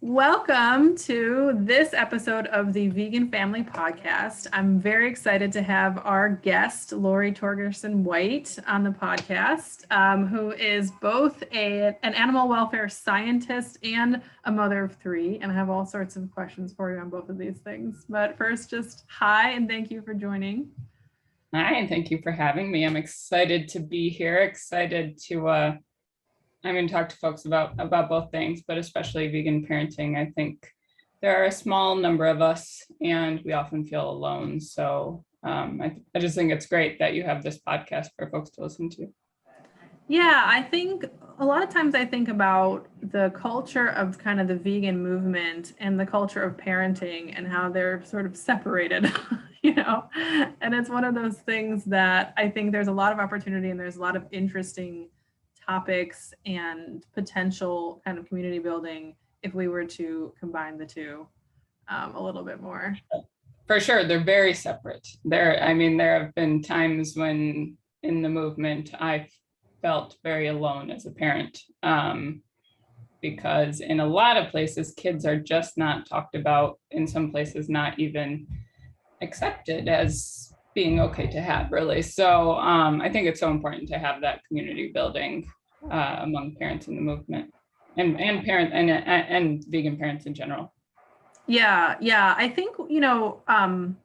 Welcome to this episode of the Vegan Family Podcast. I'm very excited to have our guest, Lori Torgerson White, on the podcast, um, who is both a, an animal welfare scientist and a mother of three. And I have all sorts of questions for you on both of these things. But first, just hi and thank you for joining. Hi, and thank you for having me. I'm excited to be here, excited to uh, I'm going to talk to folks about about both things, but especially vegan parenting. I think there are a small number of us, and we often feel alone. So um, I, I just think it's great that you have this podcast for folks to listen to. Yeah, I think a lot of times I think about the culture of kind of the vegan movement and the culture of parenting and how they're sort of separated, you know. And it's one of those things that I think there's a lot of opportunity and there's a lot of interesting topics and potential kind of community building if we were to combine the two um, a little bit more. For sure, they're very separate. There, I mean, there have been times when in the movement I felt very alone as a parent um, because in a lot of places, kids are just not talked about. In some places, not even accepted as being okay to have, really. So um, I think it's so important to have that community building uh, among parents in the movement and and parents and, and vegan parents in general. Yeah yeah i think you know um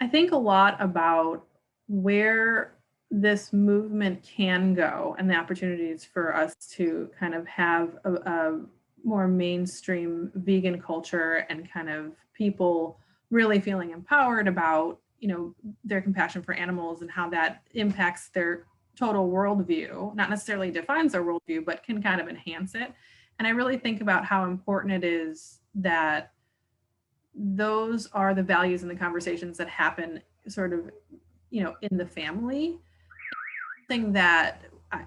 i think a lot about where this movement can go and the opportunities for us to kind of have a, a more mainstream vegan culture and kind of people really feeling empowered about you know their compassion for animals and how that impacts their total worldview, not necessarily defines our worldview, but can kind of enhance it. And I really think about how important it is that those are the values and the conversations that happen sort of, you know, in the family. Thing that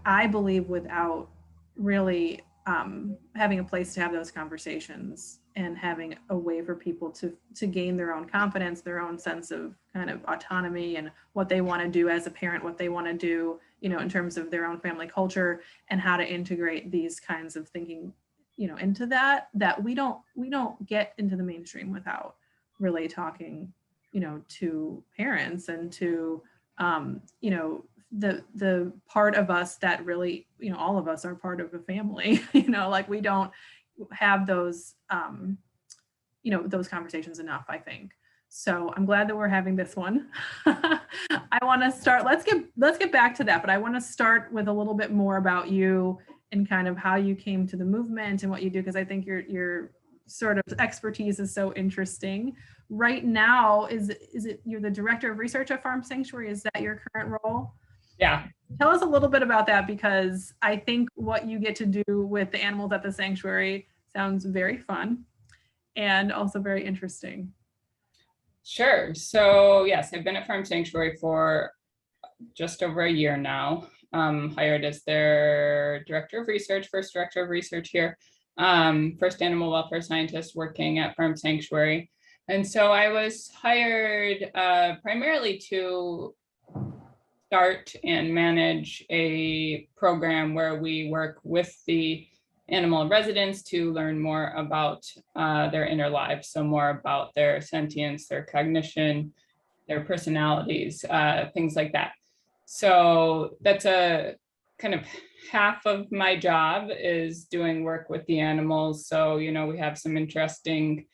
I believe without really um, having a place to have those conversations and having a way for people to to gain their own confidence, their own sense of kind of autonomy and what they want to do as a parent, what they want to do you know, in terms of their own family culture and how to integrate these kinds of thinking, you know, into that, that we don't, we don't get into the mainstream without really talking, you know, to parents and to, um, you know, the, the part of us that really, you know, all of us are part of a family, you know, like we don't have those, um, you know, those conversations enough, I think. So I'm glad that we're having this one. I want to start, let's get let's get back to that, but I want to start with a little bit more about you and kind of how you came to the movement and what you do because I think your your sort of expertise is so interesting. Right now, is is it you're the director of research at Farm Sanctuary? Is that your current role? Yeah. Tell us a little bit about that because I think what you get to do with the animals at the sanctuary sounds very fun and also very interesting. Sure. So yes, I've been at Farm Sanctuary for just over a year now. Um, hired as their director of research, first director of research here, um, first animal welfare scientist working at Farm Sanctuary. And so I was hired uh, primarily to start and manage a program where we work with the animal residents to learn more about uh, their inner lives, so more about their sentience, their cognition, their personalities, uh, things like that. So that's a kind of half of my job is doing work with the animals. So, you know, we have some interesting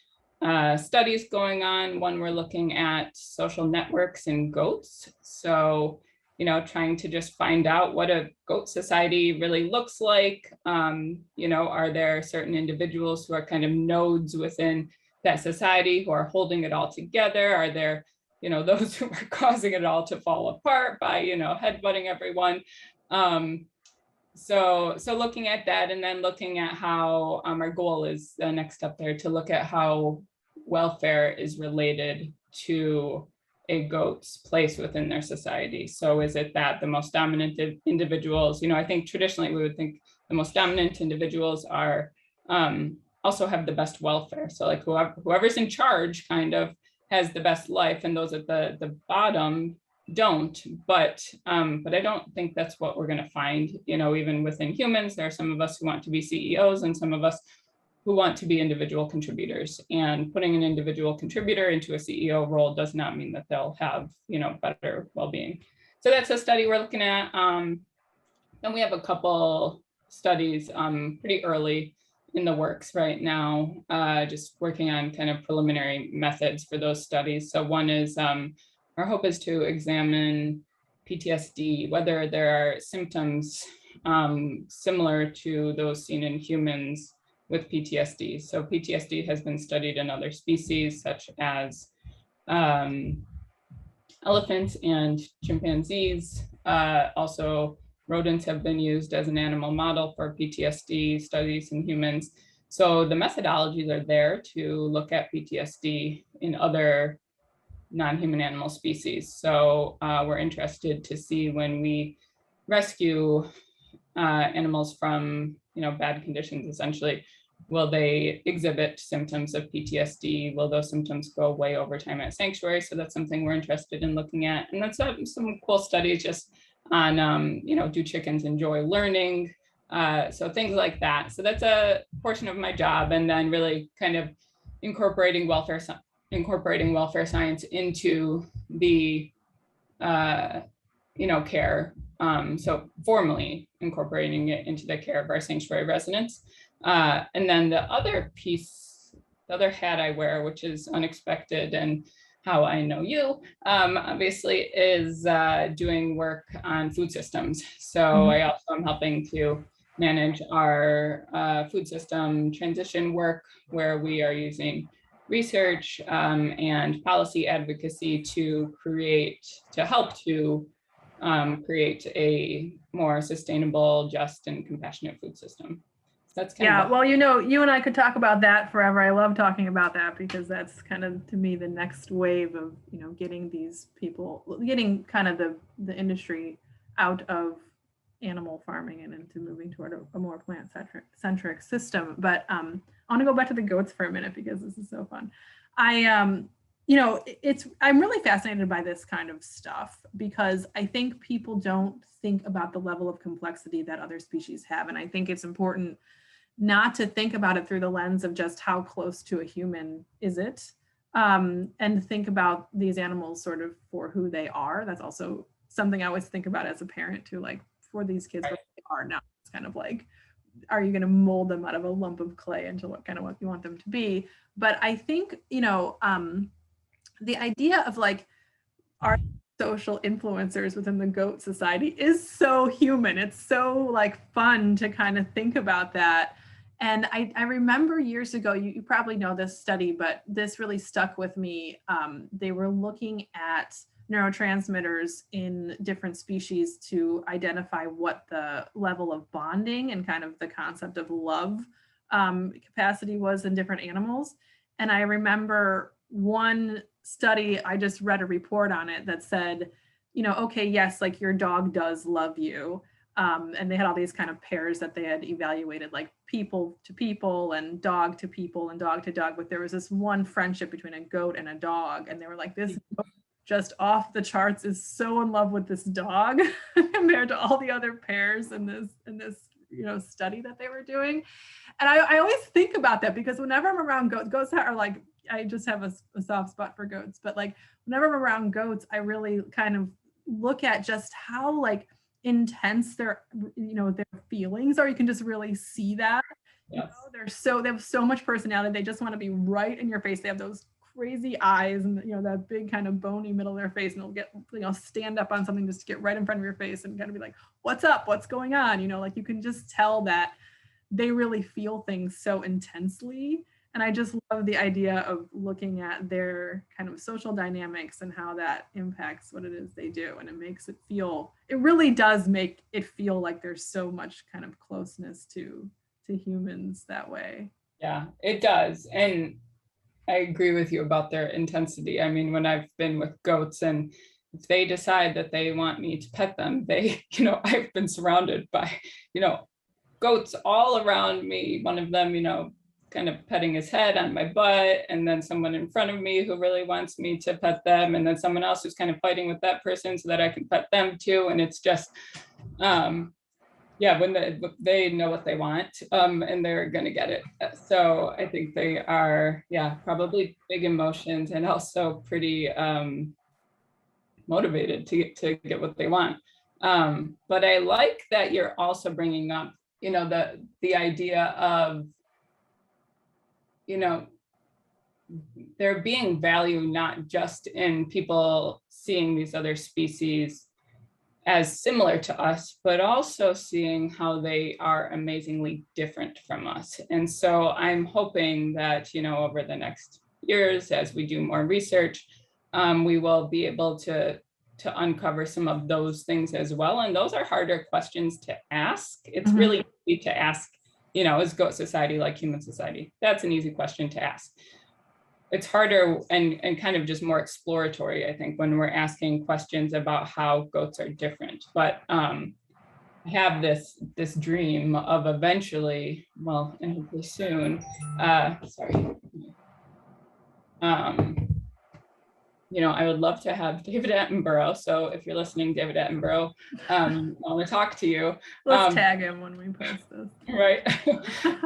uh, studies going on. One, we're looking at social networks in goats. So you know, trying to just find out what a goat society really looks like. Um, you know, are there certain individuals who are kind of nodes within that society who are holding it all together? Are there, you know, those who are causing it all to fall apart by, you know, headbutting everyone? Um, so, so looking at that and then looking at how um, our goal is the next step there to look at how welfare is related to a goat's place within their society. So is it that the most dominant individuals, you know, I think traditionally we would think the most dominant individuals are um, also have the best welfare. So like whoever, whoever's in charge kind of has the best life and those at the, the bottom don't, but um, but I don't think that's what we're gonna find, you know, even within humans, there are some of us who want to be CEOs and some of us who want to be individual contributors. And putting an individual contributor into a CEO role does not mean that they'll have, you know, better well-being. So that's a study we're looking at. Um, then we have a couple studies um, pretty early in the works right now, uh, just working on kind of preliminary methods for those studies. So one is um, our hope is to examine PTSD, whether there are symptoms um, similar to those seen in humans with PTSD. So PTSD has been studied in other species such as um, elephants and chimpanzees. Uh, also, rodents have been used as an animal model for PTSD studies in humans. So the methodologies are there to look at PTSD in other non-human animal species. So uh, we're interested to see when we rescue uh, animals from you know bad conditions essentially will they exhibit symptoms of PTSD? Will those symptoms go away over time at sanctuary? So that's something we're interested in looking at. And that's some, some cool studies just on, um, you know, do chickens enjoy learning? Uh, so things like that. So that's a portion of my job. And then really kind of incorporating welfare, incorporating welfare science into the, uh, you know, care. Um, so formally incorporating it into the care of our sanctuary residents. Uh, and then the other piece, the other hat I wear, which is unexpected and how I know you, um, obviously, is uh, doing work on food systems. So Mhm. I also am helping to manage our uh, food system transition work where we are using research um, and policy advocacy to create, to help to um, create a more sustainable, just and compassionate food system. That's kind Yeah, of well, you know, you and I could talk about that forever. I love talking about that because that's kind of to me the next wave of, you know, getting these people getting kind of the the industry out of animal farming and into moving toward a, a more plant centric centric system. But um I want to go back to the goats for a minute because this is so fun. I um you know, it- it's I'm really fascinated by this kind of stuff because I think people don't think about the level of complexity that other species have and I think it's important not to think about it through the lens of just how close to a human is it um, and think about these animals sort of for who they are. That's also something i always think about as a parent too like for these kids what they are now it's kind of like are you going to mold them out of a lump of clay into what kind of what you want them to be? But i think you know um, the idea of like our social influencers within the goat society is so human. It's so like fun to kind of think about that and I, I remember years ago, you, you probably know this study, but this really stuck with me. Um, they were looking at neurotransmitters in different species to identify what the level of bonding and kind of the concept of love um, capacity was in different animals. And I remember one study, I just read a report on it that said, you know, okay, yes, like your dog does love you um, and they had all these kind of pairs that they had evaluated like people to people and dog to people and dog to dog but there was this one friendship between a goat and a dog and they were like this just off the charts is so in love with this dog compared to all the other pairs in this in this you know study that they were doing. And i, I always think about that because whenever i'm around goats goats are like i just have a, a soft spot for goats but like whenever i'm around goats i really kind of look at just how like intense their you know their feelings are you can just really see that you know? They're so they have so much personality they just want to be right in your face they have those crazy eyes and you know that big kind of bony middle of their face and they'll get you know stand up on something just to get right in front of your face and kind of be like what's up? What's going on? You know like you can just tell that they really feel things so intensely and i just love the idea of looking at their kind of social dynamics and how that impacts what it is they do and it makes it feel it really does make it feel like there's so much kind of closeness to to humans that way Yeah, it does. And I agree with you about their intensity. I mean, when I've been with goats and if they decide that they want me to pet them, they, you know, I've been surrounded by, you know, goats all around me. One of them, you know, kind of petting his head on my butt, and then someone in front of me who really wants me to pet them, and then someone else who's kind of fighting with that person so that I can pet them too. And it's just, um, yeah, when they, they know what they want, um, and they're gonna get it. So I think they are, yeah, probably big emotions and also pretty, um, motivated to get, to get what they want. Um, but I like that you're also bringing up, you know, the, the idea of, you know, there being value not just in people seeing these other species as similar to us, but also seeing how they are amazingly different from us. And so I'm hoping that, you know, over the next years, as we do more research, um, we will be able to, to uncover some of those things as well. And those are harder questions to ask. It's Mhm. really easy to ask, you know, is goat society like human society? That's an easy question to ask it's harder and, and kind of just more exploratory, I think, when we're asking questions about how goats are different. But um, I have this this dream of eventually, well, and hopefully soon, uh, sorry. Um, you know, I would love to have David Attenborough. So if you're listening, David Attenborough, um, I want to talk to you, Let's Um, tag him when we post this. right?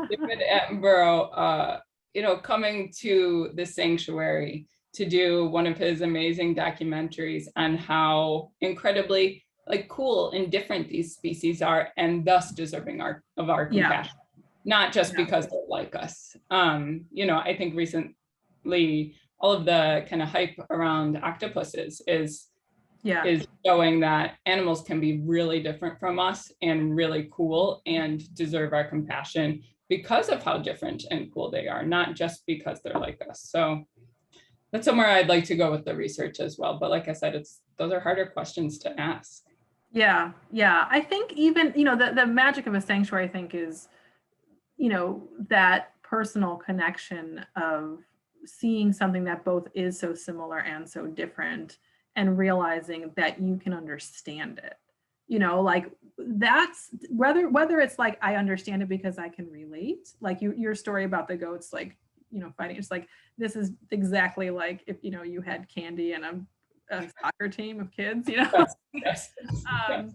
David Attenborough, uh, you know, coming to the sanctuary to do one of his amazing documentaries on how incredibly like cool and different these species are and thus deserving our of our Yeah. compassion. Not just Yeah. because they're like us. Um, you know, I think recently all of the kind of hype around octopuses is Yeah, is showing that animals can be really different from us and really cool and deserve our compassion because of how different and cool they are, not just because they're like us. So that's somewhere I'd like to go with the research as well. But like I said, it's those are harder questions to ask. yeah, yeah. I think even, you know, the, the magic of a sanctuary, I think, is, you know, that personal connection of seeing something that both is so similar and so different and realizing that you can understand it. You know, like that's whether whether it's like I understand it because I can relate, like you your story about the goats, like, you know, fighting, it's like this is exactly like if you know you had candy and a, a soccer team of kids, you know. Yes. Um,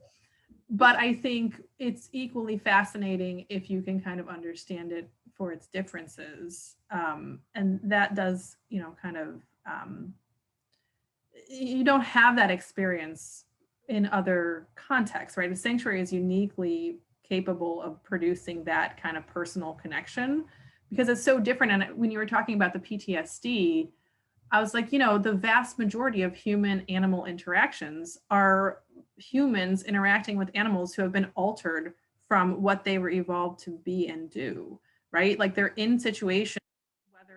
but I think it's equally fascinating if you can kind of understand it for its differences. Um, and that does, you know, kind of, um, you don't have that experience in other contexts, right? A sanctuary is uniquely capable of producing that kind of personal connection because it's so different. And when you were talking about the PTSD, I was like, you know, the vast majority of human animal interactions are humans interacting with animals who have been altered from what they were evolved to be and do, right? Like they're in situations,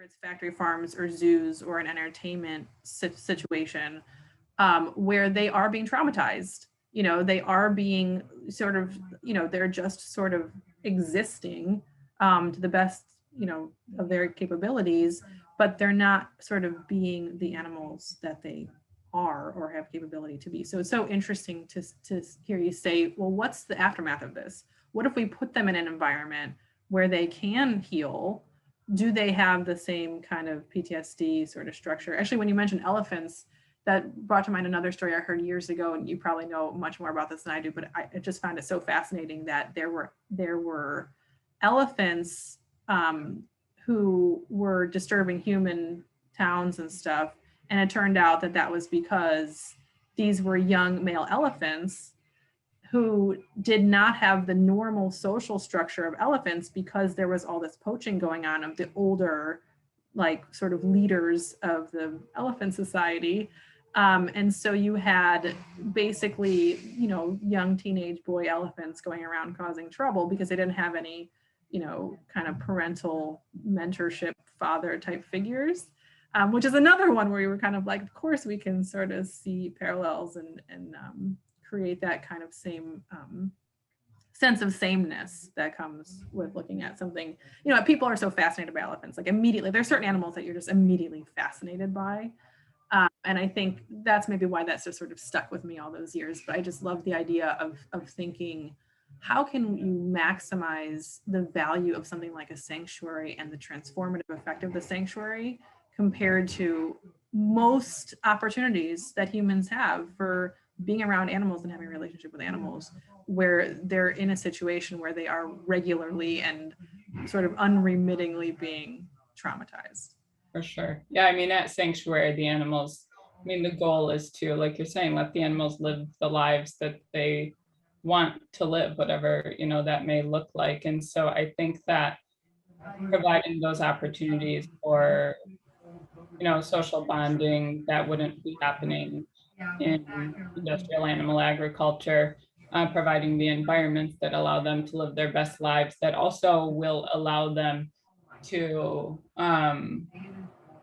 it's factory farms or zoos or an entertainment situation, um, where they are being traumatized. You know, they are being sort of, you know, they're just sort of existing um, to the best, you know, of their capabilities, but they're not sort of being the animals that they are or have capability to be. So it's so interesting to, to hear you say, well, what's the aftermath of this? What if we put them in an environment where they can heal? Do they have the same kind of PTSD sort of structure? Actually, when you mentioned elephants, that brought to mind another story I heard years ago, and you probably know much more about this than I do, but I, just found it so fascinating that there were there were elephants um, who were disturbing human towns and stuff and it turned out that that was because these were young male elephants who did not have the normal social structure of elephants because there was all this poaching going on of the older like sort of leaders of the elephant society. Um, and so you had basically you know young teenage boy elephants going around causing trouble because they didn't have any you know kind of parental mentorship father type figures um, which is another one where you were kind of like, of course, we can sort of see parallels and and um, create that kind of same um, sense of sameness that comes with looking at something. You know, people are so fascinated by elephants. Like immediately, there's certain animals that you're just immediately fascinated by, um, and I think that's maybe why that's just sort of stuck with me all those years. But I just love the idea of of thinking. How can you maximize the value of something like a sanctuary and the transformative effect of the sanctuary compared to most opportunities that humans have for being around animals and having a relationship with animals where they're in a situation where they are regularly and sort of unremittingly being traumatized. For sure. Yeah, I mean, at Sanctuary, the animals, I mean, the goal is to, like you're saying, let the animals live the lives that they want to live, whatever, you know, that may look like. And so I think that providing those opportunities for, you know, social bonding that wouldn't be happening in industrial animal agriculture, uh, providing the environments that allow them to live their best lives, that also will allow them to, um,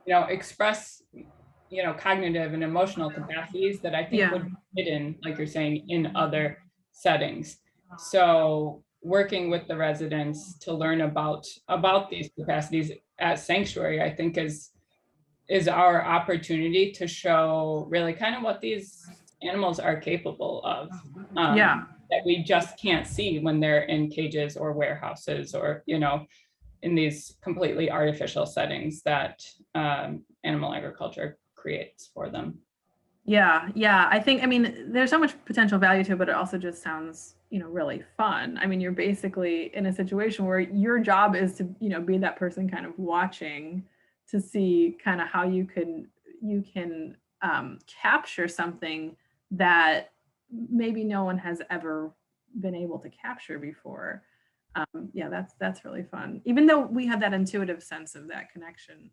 you know, express, you know, cognitive and emotional capacities that I think Yeah. would be hidden, like you're saying, in other settings. So working with the residents to learn about, about these capacities at Sanctuary, I think is, is our opportunity to show really kind of what these animals are capable of. um, Yeah. That we just can't see when they're in cages or warehouses or, you know, in these completely artificial settings that um, animal agriculture creates for them. Yeah, yeah. I think I mean there's so much potential value to it, but it also just sounds, you know, really fun. I mean, you're basically in a situation where your job is to, you know, be that person kind of watching to see kind of how you can you can um, capture something that maybe no one has ever been able to capture before. Um, yeah, that's that's really fun. Even though we have that intuitive sense of that connection,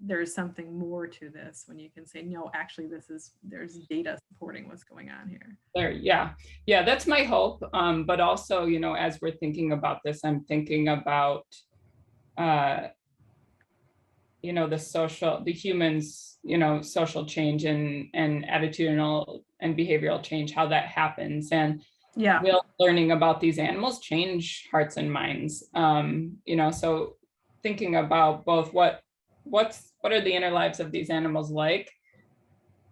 there's something more to this when you can say no actually this is there's data supporting what's going on here There, yeah, yeah, that's my hope. Um, but also, you know, as we're thinking about this, I'm thinking about, uh, you know, the social, the humans, you know, social change and and attitudinal and behavioral change, how that happens, and yeah. will learning about these animals change hearts and minds. Um, you know, so thinking about both what what's what are the inner lives of these animals like,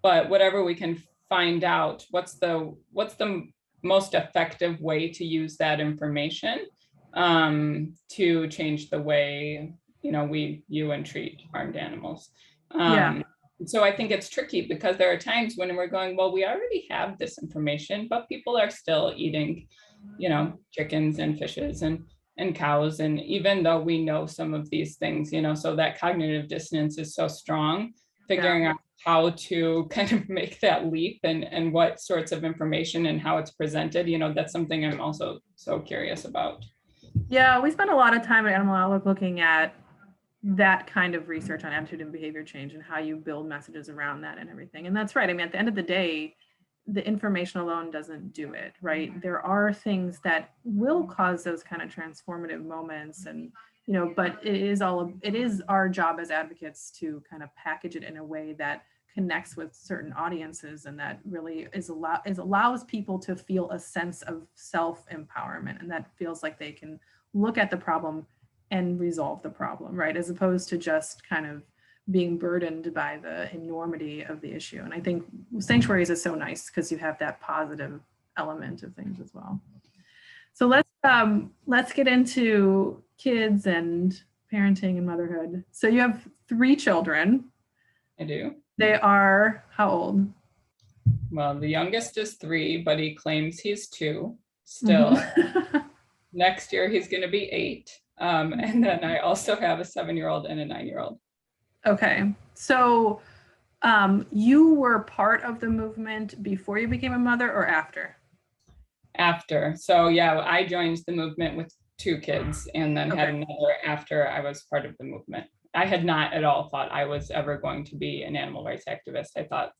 but whatever we can find out, what's the what's the most effective way to use that information um, to change the way you know we view and treat farmed animals. Yeah. Um, so I think it's tricky because there are times when we're going, well, we already have this information, but people are still eating, you know, chickens and fishes and and cows. And even though we know some of these things, you know, so that cognitive dissonance is so strong, figuring out how to kind of make that leap and and what sorts of information and how it's presented, you know, that's something I'm also so curious about. yeah we spend a lot of time at animal outlook looking at that kind of research on attitude and behavior change and how you build messages around that and everything. And that's right. I mean at the end of the day the information alone doesn't do it right? Mm-hmm. There are things that will cause those kind of transformative moments and you know but it is all it is our job as advocates to kind of package it in a way that connects with certain audiences and that really is allow is allows people to feel a sense of self empowerment and that feels like they can look at the problem and resolve the problem right as opposed to just kind of being burdened by the enormity of the issue and i think sanctuaries is so nice because you have that positive element of things as well so let's um let's get into kids and parenting and motherhood so you have three children I do. they are how old Well, the youngest is three, but he claims he's two still. Mhm. Next year, he's going to be eight. Um, and then I also have a seven year old and a nine year old. okay so um you were part of the movement before you became a mother or after after. So yeah, I joined the movement with two kids and then had another after I was part of the movement. I had not at all thought I was ever going to be an animal rights activist. I thought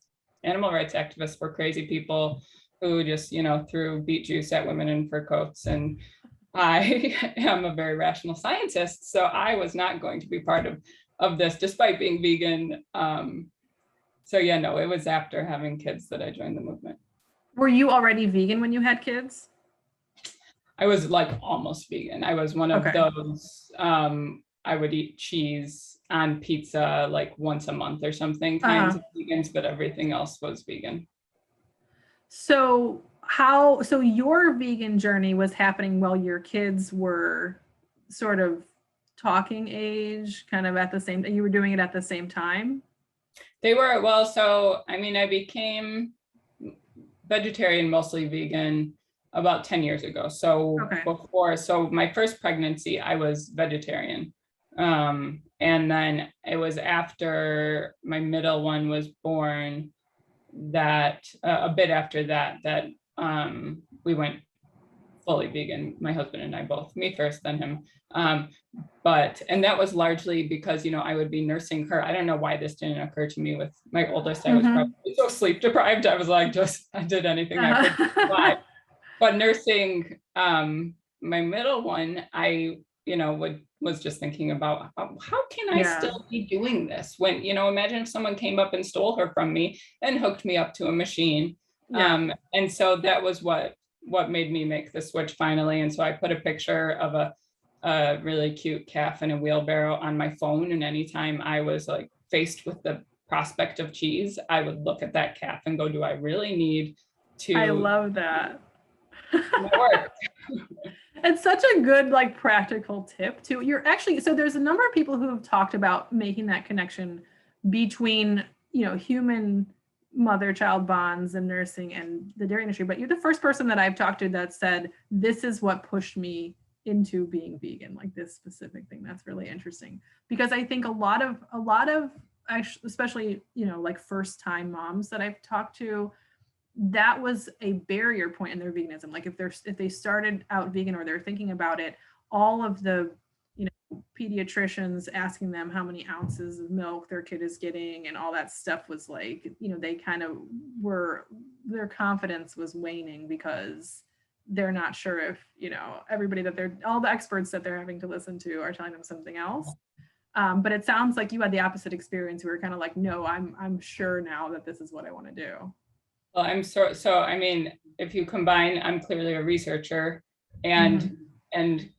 animal rights activists were crazy people who just, you know, threw beet juice at women in fur coats. And I am a very rational scientist. So I was not going to be part of, of this despite being vegan. Um, so yeah, no, it was after having kids that I joined the movement. were you already vegan when you had kids I was like almost vegan. I was one of Okay. those. Um, I would eat cheese on pizza like once a month or something, kinds Uh-huh. of vegans, but everything else was vegan. so how so your vegan journey was happening while your kids were sort of talking age kind of at the same time you were doing it at the same time They were well, so I mean, I became vegetarian, mostly vegan about 10 years ago. So Okay. before, so my first pregnancy, I was vegetarian. Um, and then it was after my middle one was born that uh, a bit after that, that um, we went fully vegan, my husband and I both, me first, then him. Um, but, and that was largely because, you know, I would be nursing her. I don't know why this didn't occur to me with my oldest. I was Mhm. probably so sleep deprived. I was like, just, I did anything I could. But nursing, um, my middle one, I, you know, would, was just thinking about how, how can I Yeah. still be doing this? When, you know, imagine if someone came up and stole her from me and hooked me up to a machine. Yeah. Um, and so that was what, what made me make the switch finally. And so I put a picture of a, a really cute calf in a wheelbarrow on my phone. And anytime I was like faced with the prospect of cheese, I would look at that calf and go, do I really need to I love that. work? It's such a good like practical tip too. You're actually so there's a number of people who have talked about making that connection between, you know, human mother child bonds and nursing and the dairy industry, but you're the first person that I've talked to that said this is what pushed me into being vegan, like this specific thing. That's really interesting because I think a lot of a lot of especially, you know, like first time moms that I've talked to that was a barrier point in their veganism like if they're if they started out vegan or they're thinking about it all of the pediatricians asking them how many ounces of milk their kid is getting and all that stuff was like you know they kind of were their confidence was waning because they're not sure if you know everybody that they're all the experts that they're having to listen to are telling them something else. Um, but it sounds like you had the opposite experience. You were kind of like no i'm i'm sure now that this is what i want to do. Well, I'm so, so, I mean, if you combine, I'm clearly a researcher and, Mhm. and,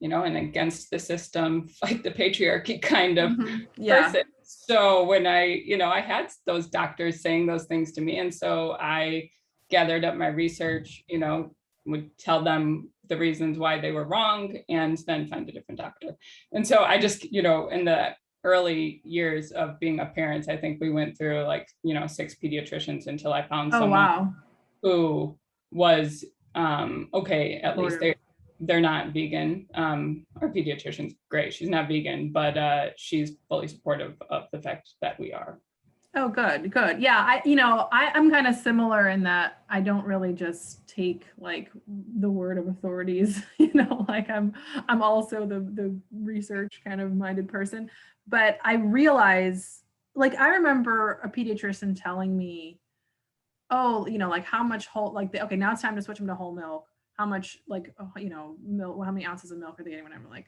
you know, and against the system, fight the patriarchy kind of Mhm. yeah person. So when I, you know, I had those doctors saying those things to me. And so I gathered up my research, you know, would tell them the reasons why they were wrong and then find a different doctor. And so I just, you know, in the early years of being a parent, I think we went through like, you know, six pediatricians until I found oh someone wow who was um okay at least they they're not vegan um our pediatrician's great she's not vegan but uh she's fully supportive of the fact that we are Oh, good, good. Yeah, I, you know, I, I'm kind of similar in that I don't really just take like the word of authorities. You know, like I'm, I'm also the the research kind of minded person. But I realize, like, I remember a pediatrician telling me, "Oh, you know, like how much whole, like, the, okay, now it's time to switch them to whole milk. How much, like, oh, you know, milk? How many ounces of milk are they getting?" Whatever. Like,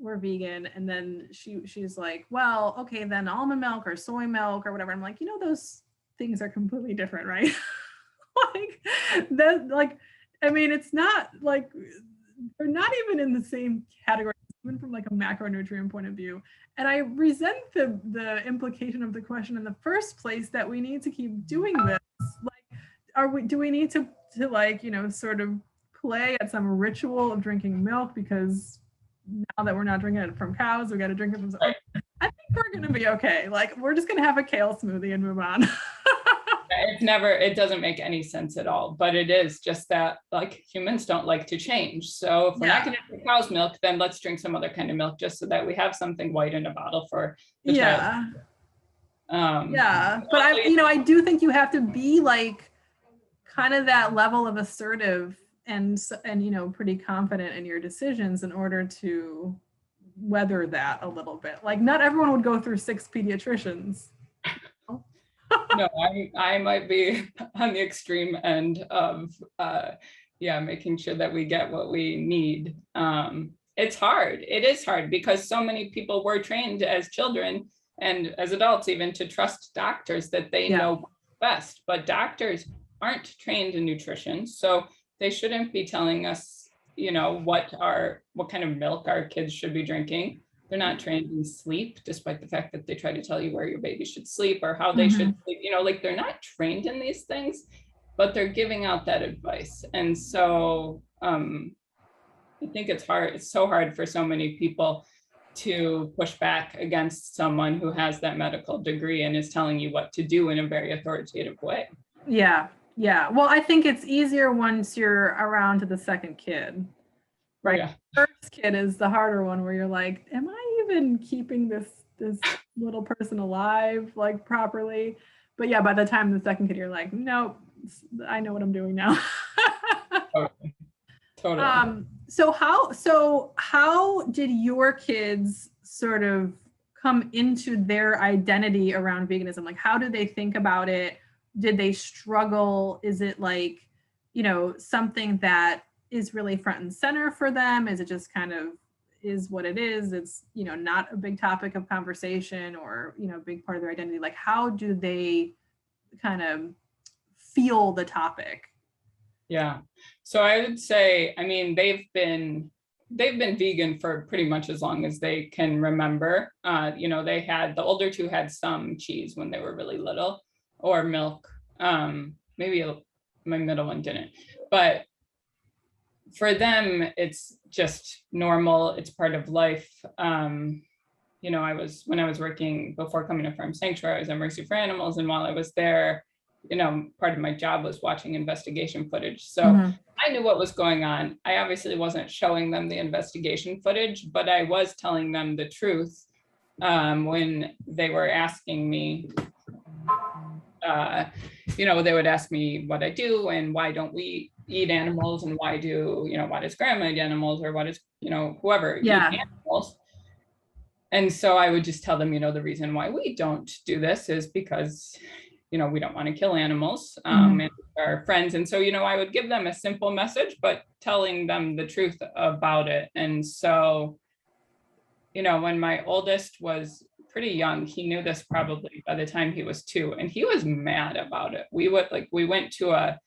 we're vegan and then she she's like well okay then almond milk or soy milk or whatever i'm like you know those things are completely different right like that like i mean it's not like they're not even in the same category even from like a macronutrient point of view and i resent the the implication of the question in the first place that we need to keep doing this like are we do we need to to like you know sort of play at some ritual of drinking milk because now that we're not drinking it from cows, we got to drink it from. I think we're gonna be okay. Like we're just gonna have a kale smoothie and move on. it's never it doesn't make any sense at all but it is just that like humans don't like to change so if we're Yeah. not going to drink cow's milk then let's drink some other kind of milk just so that we have something white in a bottle for the child yeah, um yeah. But I, you know, I do think you have to be like kind of that level of assertive and and you know pretty confident in your decisions in order to weather that a little bit. Like not everyone would go through six pediatricians. no, I, I might be on the extreme end of, uh, yeah, making sure that we get what we need. Um, it's hard. It is hard because so many people were trained as children and as adults even to trust doctors that they Yeah. know best. But doctors aren't trained in nutrition, so they shouldn't be telling us, you know, what our what kind of milk our kids should be drinking. They're not trained in sleep despite the fact that they try to tell you where your baby should sleep or how they should sleep you know like they're not trained in these things but they're giving out that advice. And so um i think it's hard it's so hard for so many people to push back against someone who has that medical degree and is telling you what to do in a very authoritative way. Yeah, Yeah. Well, I think it's easier once you're around to the second kid. Right. Yeah. First kid is the harder one where you're like, am I even keeping this this little person alive like properly? But yeah, by the time the second kid, you're like, nope, I know what I'm doing now. Totally. Totally. um, so how so how did your kids sort of come into their identity around veganism? Like how do they think about it? Did they struggle? Is it like, you know, something that is really front and center for them? Is it just kind of is what it is? It's, you know, not a big topic of conversation or, you know, a big part of their identity. Like how do they kind of feel the topic? Yeah. So I would say, I mean, they've been they've been vegan for pretty much as long as they can remember. Uh, you know, they had the older two had some cheese when they were really little, or milk. Um, maybe my middle one didn't, but for them, it's just normal. It's part of life. Um, you know, I was when I was working before coming to Farm Sanctuary, I was at Mercy for Animals, and while I was there, you know, part of my job was watching investigation footage. So Mhm. I knew what was going on. I obviously wasn't showing them the investigation footage, but I was telling them the truth um, when they were asking me. Uh, you know, they would ask me what I do and why don't we eat animals and why do you know why does grandma eat animals or what is you know whoever eat Yeah. animals. And so I would just tell them, you know, the reason why we don't do this is because you know, we don't want to kill animals um, and our friends. And so, you know, I would give them a simple message, but telling them the truth about it. And so, you know, when my oldest was pretty young, he knew this probably by the time he was two, and he was mad about it. We would like, we went to a,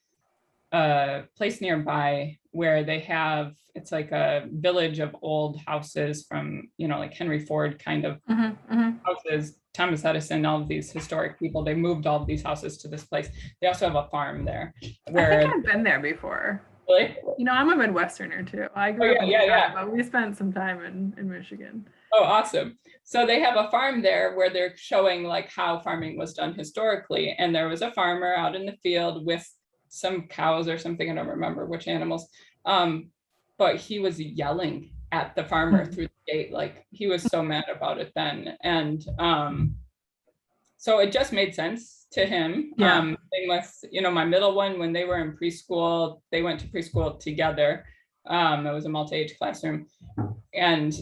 a place nearby where they have, it's like a village of old houses from, you know, like Henry Ford kind of Mhm, mhm. houses, Thomas Edison, all of these historic people, they moved all of these houses to this place. They also have a farm there I think I've been there before. Really? You know, I'm a Midwesterner too. I grew Oh, up yeah, in yeah, Chicago, yeah. but we spent some time in, in Michigan. Oh, awesome. So they have a farm there where they're showing like how farming was done historically. And there was a farmer out in the field with some cows or something. I don't remember which animals. Um, but he was yelling at the farmer Mhm. through the gate. Like he was so mad about it then. And um, so it just made sense to him. Yeah. Um, same with, you know, my middle one, when they were in preschool, they went to preschool together. Um, it was a multi-age classroom. And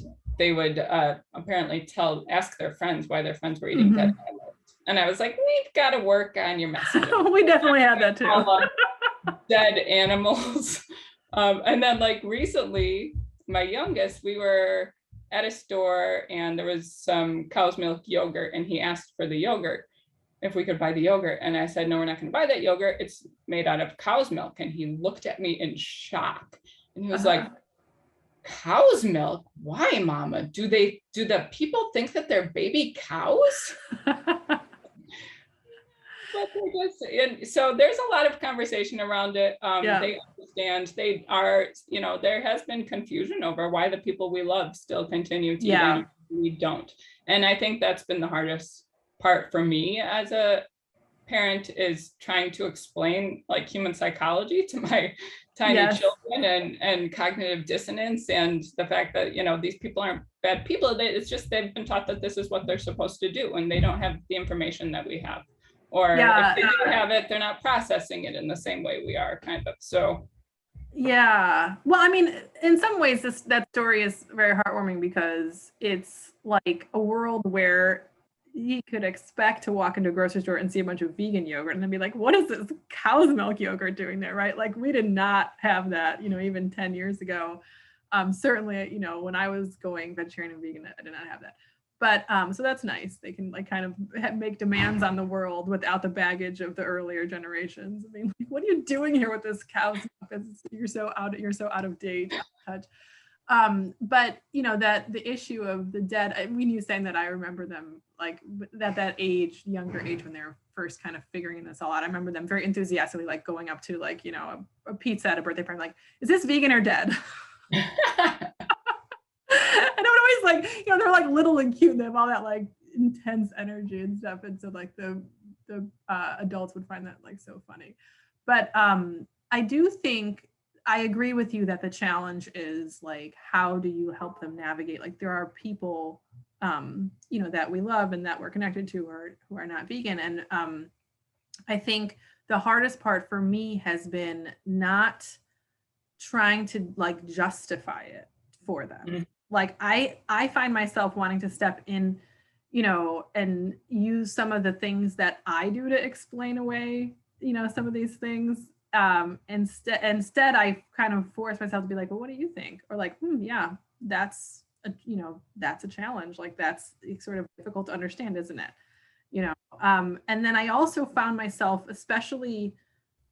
they would uh, apparently tell, ask their friends why their friends were eating dead animals. And I was like, we've got to work on your message. we definitely had that too. Dead animals. Um, and then like recently, my youngest, we were at a store and there was some cow's milk yogurt and he asked for the yogurt if we could buy the yogurt. And I said, no, we're not going to buy that yogurt. It's made out of cow's milk. And he looked at me in shock and he was like, cow's milk? Why, mama? Do they, do the people think that they're baby cows? Just, and so there's a lot of conversation around it. Um, Yeah. they understand, they are, you know, there has been confusion over why the people we love still continue to Yeah. we don't. And I think that's been the hardest part for me as a parent is trying to explain like human psychology to my tiny Yes. children and and cognitive dissonance and the fact that you know these people aren't bad people they, it's just they've been taught that this is what they're supposed to do and they don't have the information that we have or Yeah, if they do have it they're not processing it in the same way we are kind of so Yeah. Well, I mean, in some ways, this that story is very heartwarming because it's like a world where you could expect to walk into a grocery store and see a bunch of vegan yogurt and then be like, what is this cow's milk yogurt doing there? Right. Like we did not have that, you know, even 10 years ago. Um, certainly, you know, when I was going vegetarian and vegan, I did not have that. But um, so that's nice. They can like kind of make demands on the world without the baggage of the earlier generations. I mean, like, what are you doing here with this cow's milk? You're so out. You're so out of date. out of touch. Um, but you know that the issue of the dead. I mean, you saying that I remember them like at that age, younger age when they're first kind of figuring this all out. I remember them very enthusiastically like going up to like you know a, a pizza at a birthday party, like, is this vegan or dead? and I would always like, you know, they're like little and cute and they have all that like intense energy and stuff. And so like the the uh, adults would find that like so funny. but um i do think i agree with you that the challenge is like how do you help them navigate? Like there are people um you know that we love and that we're connected to or who are not vegan. And um i think the hardest part for me has been not trying to like justify it for them. Mhm. like i i find myself wanting to step in you know and use some of the things that i do to explain away you know some of these things um instead instead i kind of force myself to be like well what do you think? Or like hmm, yeah that's a, you know that's a challenge. Like that's sort of difficult to understand isn't it? You know um and then i also found myself especially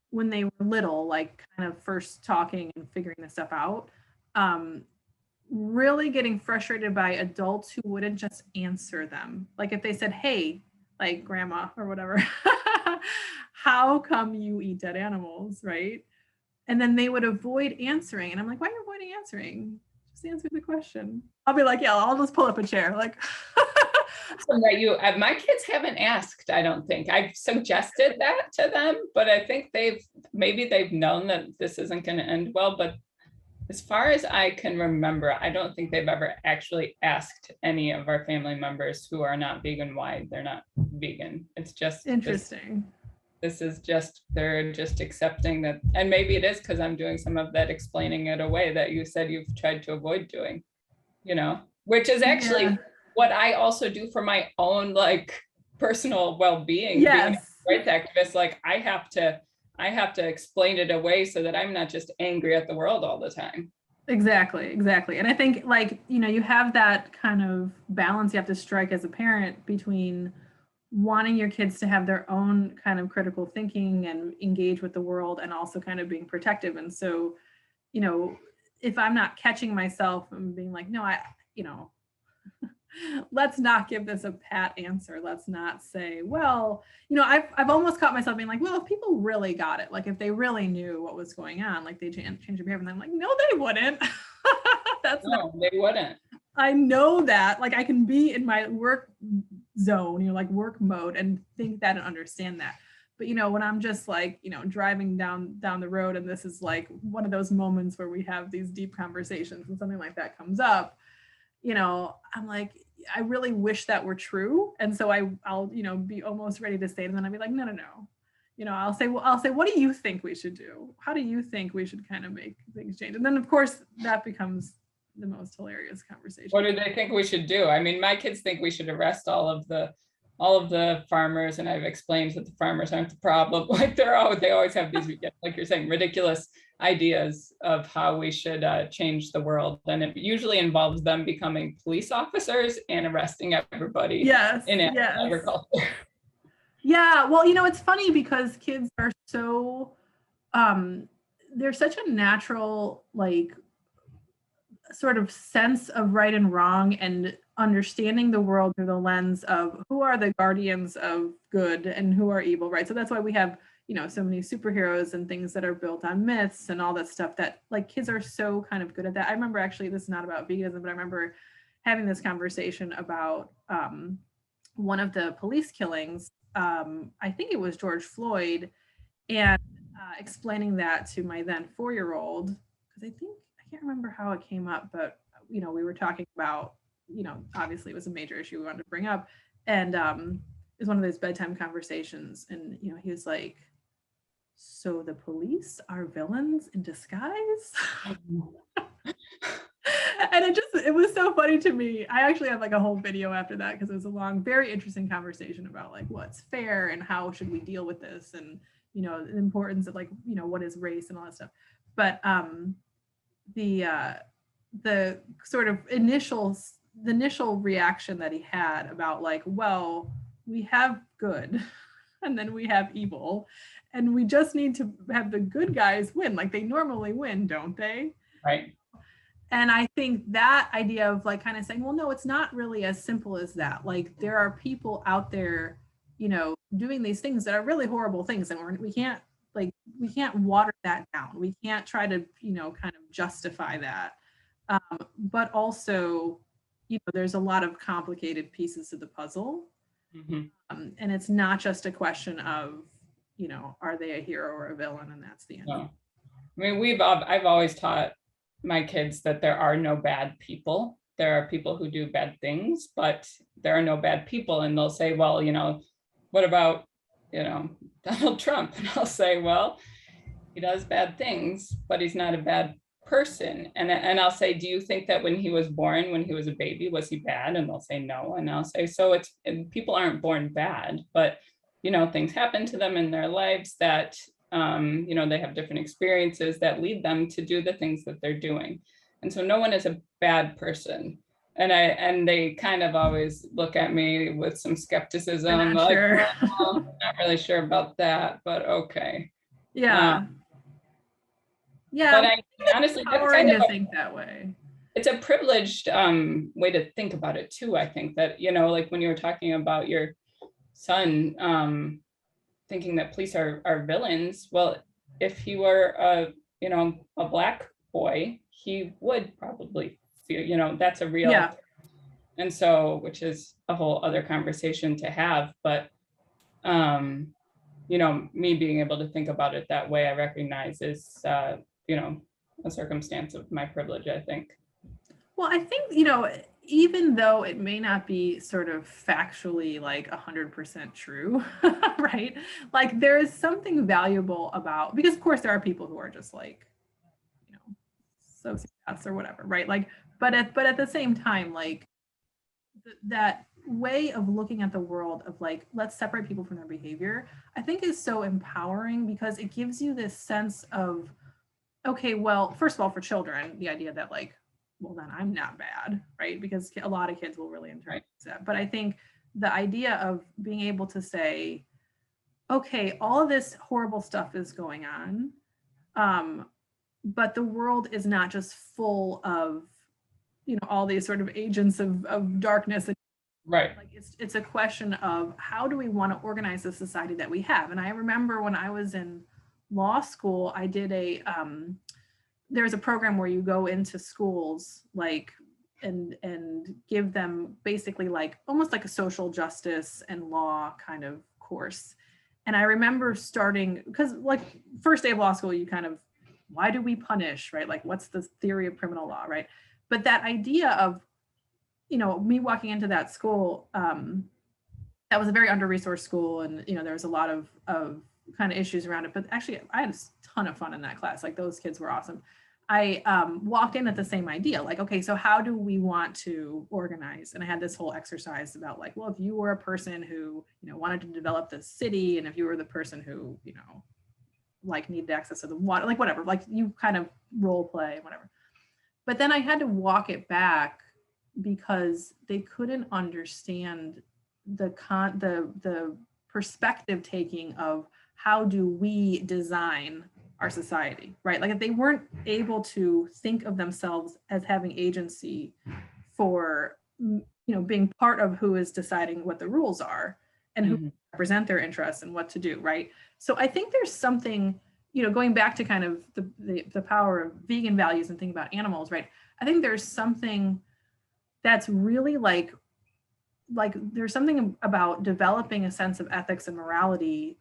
when they were little like kind of first talking and figuring this stuff out um really getting frustrated by adults who wouldn't just answer them. Like if they said hey like grandma or whatever how come you eat dead animals right and then they would avoid answering and i'm like why are you avoiding answering just answer the question i'll be like yeah i'll just pull up a chair like that you, uh, my kids haven't asked, I don't think. I've suggested that to them, but I think they've, maybe they've known that this isn't gonna end well, but as far as I can remember, I don't think they've ever actually asked any of our family members who are not vegan why they're not vegan. It's just. interesting This is just, they're just accepting that, and maybe it is because I'm doing some of that explaining it away that you said you've tried to avoid doing. You know, which is actually Yeah. what I also do for my own like personal well-being. being a yes rights activist, like I have to, I have to explain it away so that I'm not just angry at the world all the time. Exactly, exactly. And I think like, you know, you have that kind of balance you have to strike as a parent between wanting your kids to have their own kind of critical thinking and engage with the world and also kind of being protective. And so, you know, if I'm not catching myself and being like, no, I, you know, let's not give this a pat answer. Let's not say, well, you know, I've, I've almost caught myself being like, well, if people really got it, like if they really knew what was going on, like they change, change their behavior. And I'm like, no, they wouldn't. That's not, No, they wouldn't. I know that. Like I can be in my work zone, you know, like work mode and think that and understand that. But you know, when I'm just like, you know, driving down down the road and this is like one of those moments where we have these deep conversations and something like that comes up, you know, I'm like, I really wish that were true. And so I, I'll, you know, be almost ready to say it. And then I'll be like, no, no, no. You know, I'll say, well, I'll say, what do you think we should do? How do you think we should kind of make things change? And then of course that becomes the most hilarious conversation. What do they think we should do? I mean, my kids think we should arrest all of the, all of the farmers and I've explained that the farmers aren't the problem. Like they're always, they always have these, like you're saying, ridiculous ideas of how we should uh, change the world. And it usually involves them becoming police officers and arresting everybody yes, in yes. agriculture. Yeah, well, you know, it's funny because kids are so um they're such a natural like sort of sense of right and wrong and understanding the world through the lens of who are the guardians of good and who are evil, right? So that's why we have, you know, so many superheroes and things that are built on myths and all that stuff that like kids are so kind of good at that. I remember actually this is not about veganism, but I remember having this conversation about um one of the police killings um, I think it was George Floyd, and uh, explaining that to my then four year old, because I think, can't remember how it came up, but, you know, we were talking about, you know, obviously it was a major issue we wanted to bring up. And um, it was one of those bedtime conversations. And, you know, he was like, so the police are villains in disguise? and it just it was so funny to me i actually have like a whole video after that because it was a long very interesting conversation about like what's fair and how should we deal with this and you know the importance of like you know what is race and all that stuff but um the uh the sort of initial the initial reaction that he had about like well we have good and then we have evil and we just need to have the good guys win like they normally win don't they Right. and I think that idea of like kind of saying, well, no, it's not really as simple as that. Like there are people out there, you know, doing these things that are really horrible things, and we're, we can't like we can't water that down. We can't try to you know kind of justify that. Um, but also, you know, there's a lot of complicated pieces of the puzzle, Mhm. um, and it's not just a question of you know, are they a hero or a villain? And that's the end. No. I mean, we've, I've always taught my kids that there are no bad people. There are people who do bad things, but there are no bad people. And they'll say, well, you know, what about, you know, Donald Trump? And I'll say, well, he does bad things, but he's not a bad person. And, and I'll say, do you think that when he was born, when he was a baby, was he bad? And they'll say no. And I'll say, so it's, people aren't born bad, but you know, things happen to them in their lives that, um, you know, they have different experiences that lead them to do the things that they're doing. And so no one is a bad person. And I, and they kind of always look at me with some skepticism, I'm not like, sure. "Well, not really sure about that, but okay. Yeah. But Yeah. I honestly, that's kind of to a think that way. it's a privileged um way to think about it too i think that you know like when you were talking about your son um thinking that police are are villains well if he were a you know a black boy he would probably feel you know that's a real Yeah. and so which is a whole other conversation to have but um you know me being able to think about it that way i recognize is uh you know a circumstance of my privilege i think Well, I think, you know, even though it may not be sort of factually like 100% true, right? Like there is something valuable about, because of course there are people who are just like, you know, sociopaths or whatever, right? Like, but at, but at the same time, like th- that way of looking at the world of like, let's separate people from their behavior, I think is so empowering because it gives you this sense of, okay, well, first of all, for children, the idea that like, well then i'm not bad right? Because a lot of kids will really internalize that. But i think the idea of being able to say okay all of this horrible stuff is going on um but the world is not just full of you know all these sort of agents of, of darkness and right. like it's it's a question of how do we want to organize the society that we have? And i remember when i was in law school i did a um there's a program where you go into schools like and and give them basically like almost like a social justice and law kind of course. And i remember starting because like first day of law school you kind of why do we punish right? Like what's the theory of criminal law right but that idea of you know me walking into that school um that was a very under resourced school and you know there was a lot of of kind of issues around it but actually i had a ton of fun in that class. Like those kids were awesome. I um, walked in at the same idea like okay so how do we want to organize? And i had this whole exercise about like well if you were a person who you know wanted to develop the city and if you were the person who you know like needed access to the water like whatever like you kind of role play whatever but then i had to walk it back because they couldn't understand the con the the perspective taking of how do we design our society right like if they weren't able to think of themselves as having agency for you know being part of who is deciding what the rules are and who Mhm. represent their interests and what to do right so i think there's something you know going back to kind of the the, the power of vegan values and thinking about animals right? I think there's something that's really like like there's something about developing a sense of ethics and morality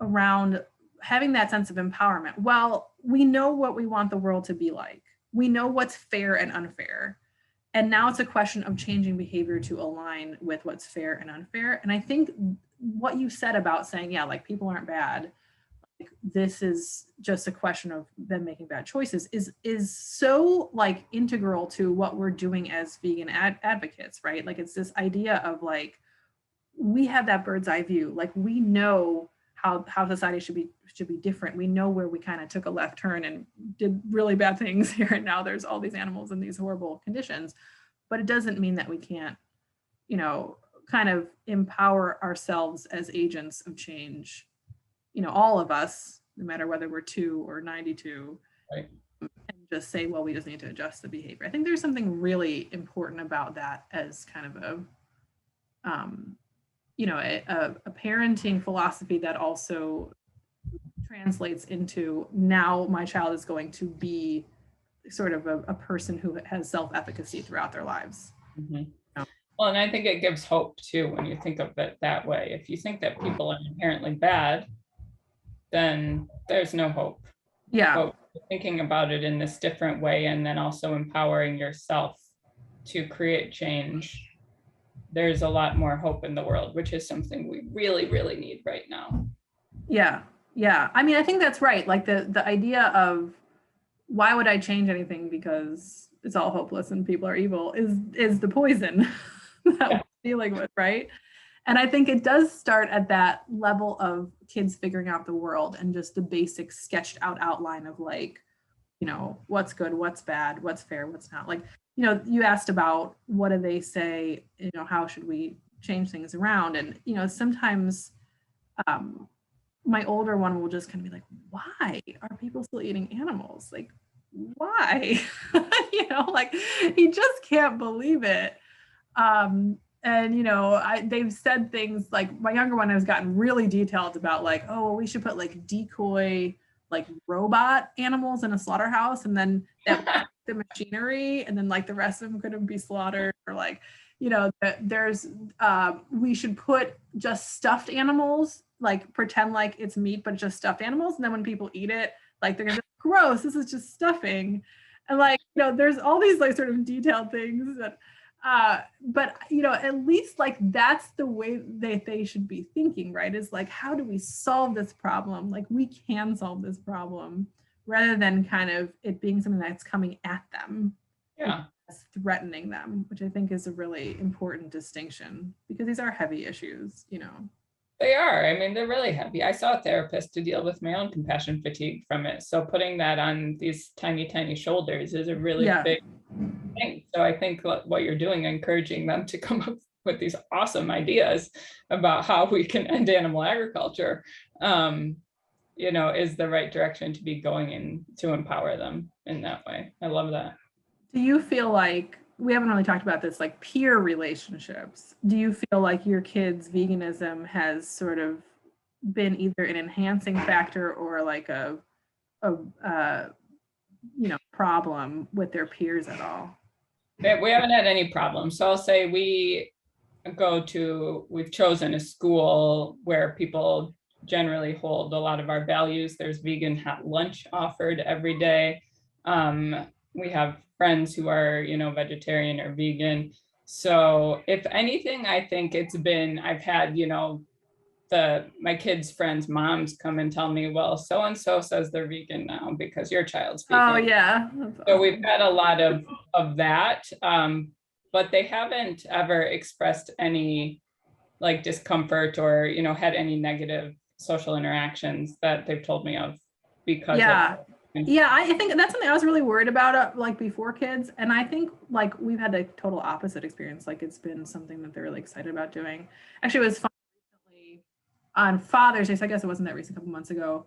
around having that sense of empowerment. Well we know what we want the world to be like we know what's fair and unfair. And now it's a question of changing behavior to align with what's fair and unfair. And i think what you said about saying yeah like people aren't bad this is just a question of them making bad choices is is so like integral to what we're doing as vegan ad- advocates right? Like it's this idea of like we have that bird's eye view. Like we know how how society should be should be different. We know where we kind of took a left turn and did really bad things here and now there's all these animals in these horrible conditions. But it doesn't mean that we can't you know kind of empower ourselves as agents of change you know all of us no matter whether we're two or 92 Right. and just say well we just need to adjust the behavior i think there's something really important about that as kind of a um, you know a, a, a parenting philosophy that also translates into now my child is going to be sort of a, a person who has self-efficacy throughout their lives Mhm. Yeah. Well, and I think it gives hope too when you think of it that way. If you think that people are inherently bad, then there's no hope. Yeah. But thinking about it in this different way and then also empowering yourself to create change, there's a lot more hope in the world, which is something we really, really need right now. Yeah. Yeah. I mean, I think that's right. Like the the idea of why would I change anything because it's all hopeless and people are evil is is the poison that Yeah. we're dealing with, right? And I think it does start at that level of kids figuring out the world and just the basic sketched out outline of like, you know, what's good, what's bad, what's fair, what's not. Like, you know, you asked about what do they say, you know, how should we change things around? And, you know, sometimes um my older one will just kind of be like, why are people still eating animals? Like, why? you know, like he just can't believe it. Um, and you know, I they've said things like my younger one has gotten really detailed about like, oh, well, we should put like decoy like robot animals in a slaughterhouse and then that the machinery and then like the rest of them couldn't be slaughtered or like you know there's um we should put just stuffed animals like pretend like it's meat but just stuffed animals. And then when people eat it like they're gonna be gross this is just stuffing. And like you know there's all these like sort of detailed things that uh but you know at least like that's the way that they should be thinking right? Is like how do we solve this problem? Like we can solve this problem rather than kind of it being something that's coming at them Yeah. threatening them which i think is a really important distinction because these are heavy issues you know They are. I mean, they're really heavy. I saw a therapist to deal with my own compassion fatigue from it. So putting that on these tiny, tiny shoulders is a really Yeah. big thing. So I think what what you're doing, encouraging them to come up with these awesome ideas about how we can end animal agriculture, um, you know, is the right direction to be going in to empower them in that way. I love that. do you feel like we haven't really talked about this like peer relationships do you feel like your kids veganism has sort of been either an enhancing factor or like a a uh, you know problem with their peers at all We haven't had any problems. So I'll say we go to, we've chosen a school where people generally hold a lot of our values. There's vegan lunch offered every day. Um, we have friends who are, you know, vegetarian or vegan. So if anything, I think it's been, I've had, you know, the my kids' friends' moms come and tell me, well, so and so says they're vegan now because your child's vegan. oh yeah That's So we've had a lot of, of that, um, but they haven't ever expressed any like discomfort or, you know, had any negative social interactions that they've told me of because of yeah i think that's something i was really worried about uh, like before kids and i think like we've had a total opposite experience like it's been something that they're really excited about doing. Actually it was fun recently on father's day so i guess it wasn't that recent a couple months ago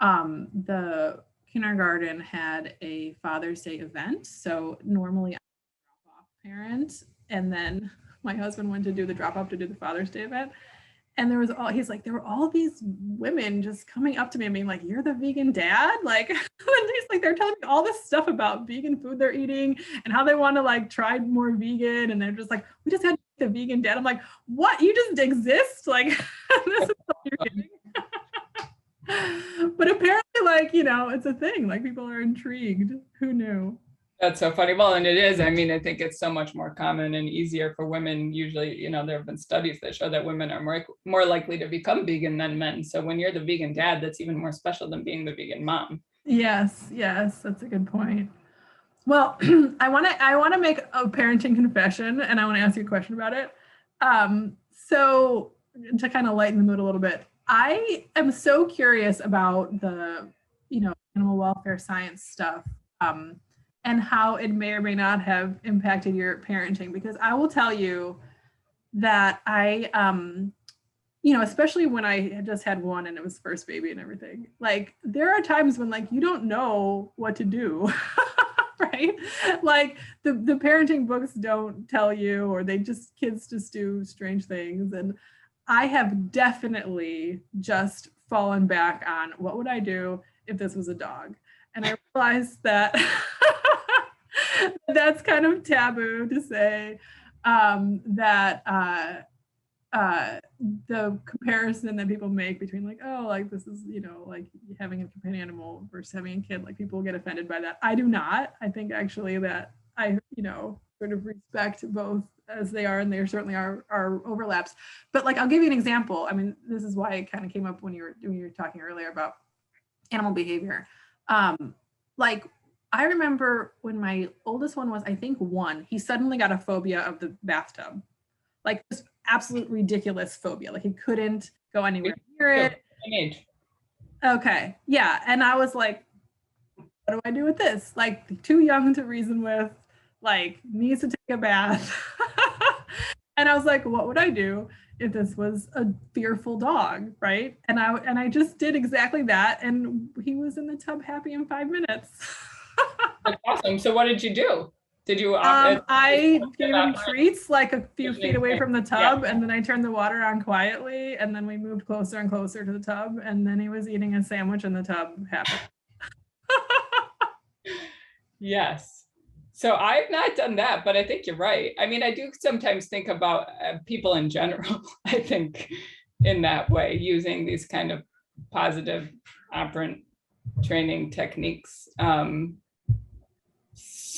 um the kindergarten had a father's day event so normally I'm a drop off parent and then my husband went to do the drop off to do the father's day event and there was all he's like there were all these women just coming up to me and being like you're the vegan dad like and he's like they're telling me all this stuff about vegan food they're eating and how they want to like try more vegan. And they're just like we just had the vegan dad. I'm like what? You just exist? Like this is what you're getting but apparently like you know it's a thing. Like people are intrigued. Who knew That's so funny. Well, and it is. I mean, I think it's so much more common and easier for women. Usually, you know, there have been studies that show that women are more more likely to become vegan than men. So when you're the vegan dad, that's even more special than being the vegan mom. Yes, yes, that's a good point. Well, I want to I want to make a parenting confession and I want to ask you a question about it. Um, so to kind of lighten the mood a little bit, I am so curious about the, you know, animal welfare science stuff um, and how it may or may not have impacted your parenting because I will tell you that I um you know, especially when I just had one and it was first baby and everything. Like there are times when like you don't know what to do. right? Like the the parenting books don't tell you or they just kids just do strange things and I have definitely just fallen back on what would I do if this was a dog? And I realized that that's kind of taboo to say um, that uh, uh the comparison that people make between like oh like this is you know like having a companion animal versus having a kid like people get offended by that. I do not. I think actually that i you know sort of respect both as they are and there certainly are are overlaps. But like i'll give you an example. I mean this is why it kind of came up when you were when you were talking earlier about animal behavior. Um like i remember when my oldest one was i think one he suddenly got a phobia of the bathtub. Like this absolute ridiculous phobia. Like he couldn't go anywhere near it. okay yeah and i was like what do i do with this? Like too young to reason with like needs to take a bath. And i was like what would i do if this was a fearful dog? Right? And i and i just did exactly that and he was in the tub happy in five minutes That's awesome. So what did you do? Did you? uh, um, i gave him treats like a few feet away from the Yeah. tub and then i turned the water on quietly and then we moved closer and closer to the tub and then he was eating a sandwich in the tub happy Yes. So I've not done that, but I think you're right. I mean, I do sometimes think about uh, people in general, I think, in that way, using these kind of positive operant training techniques. Um,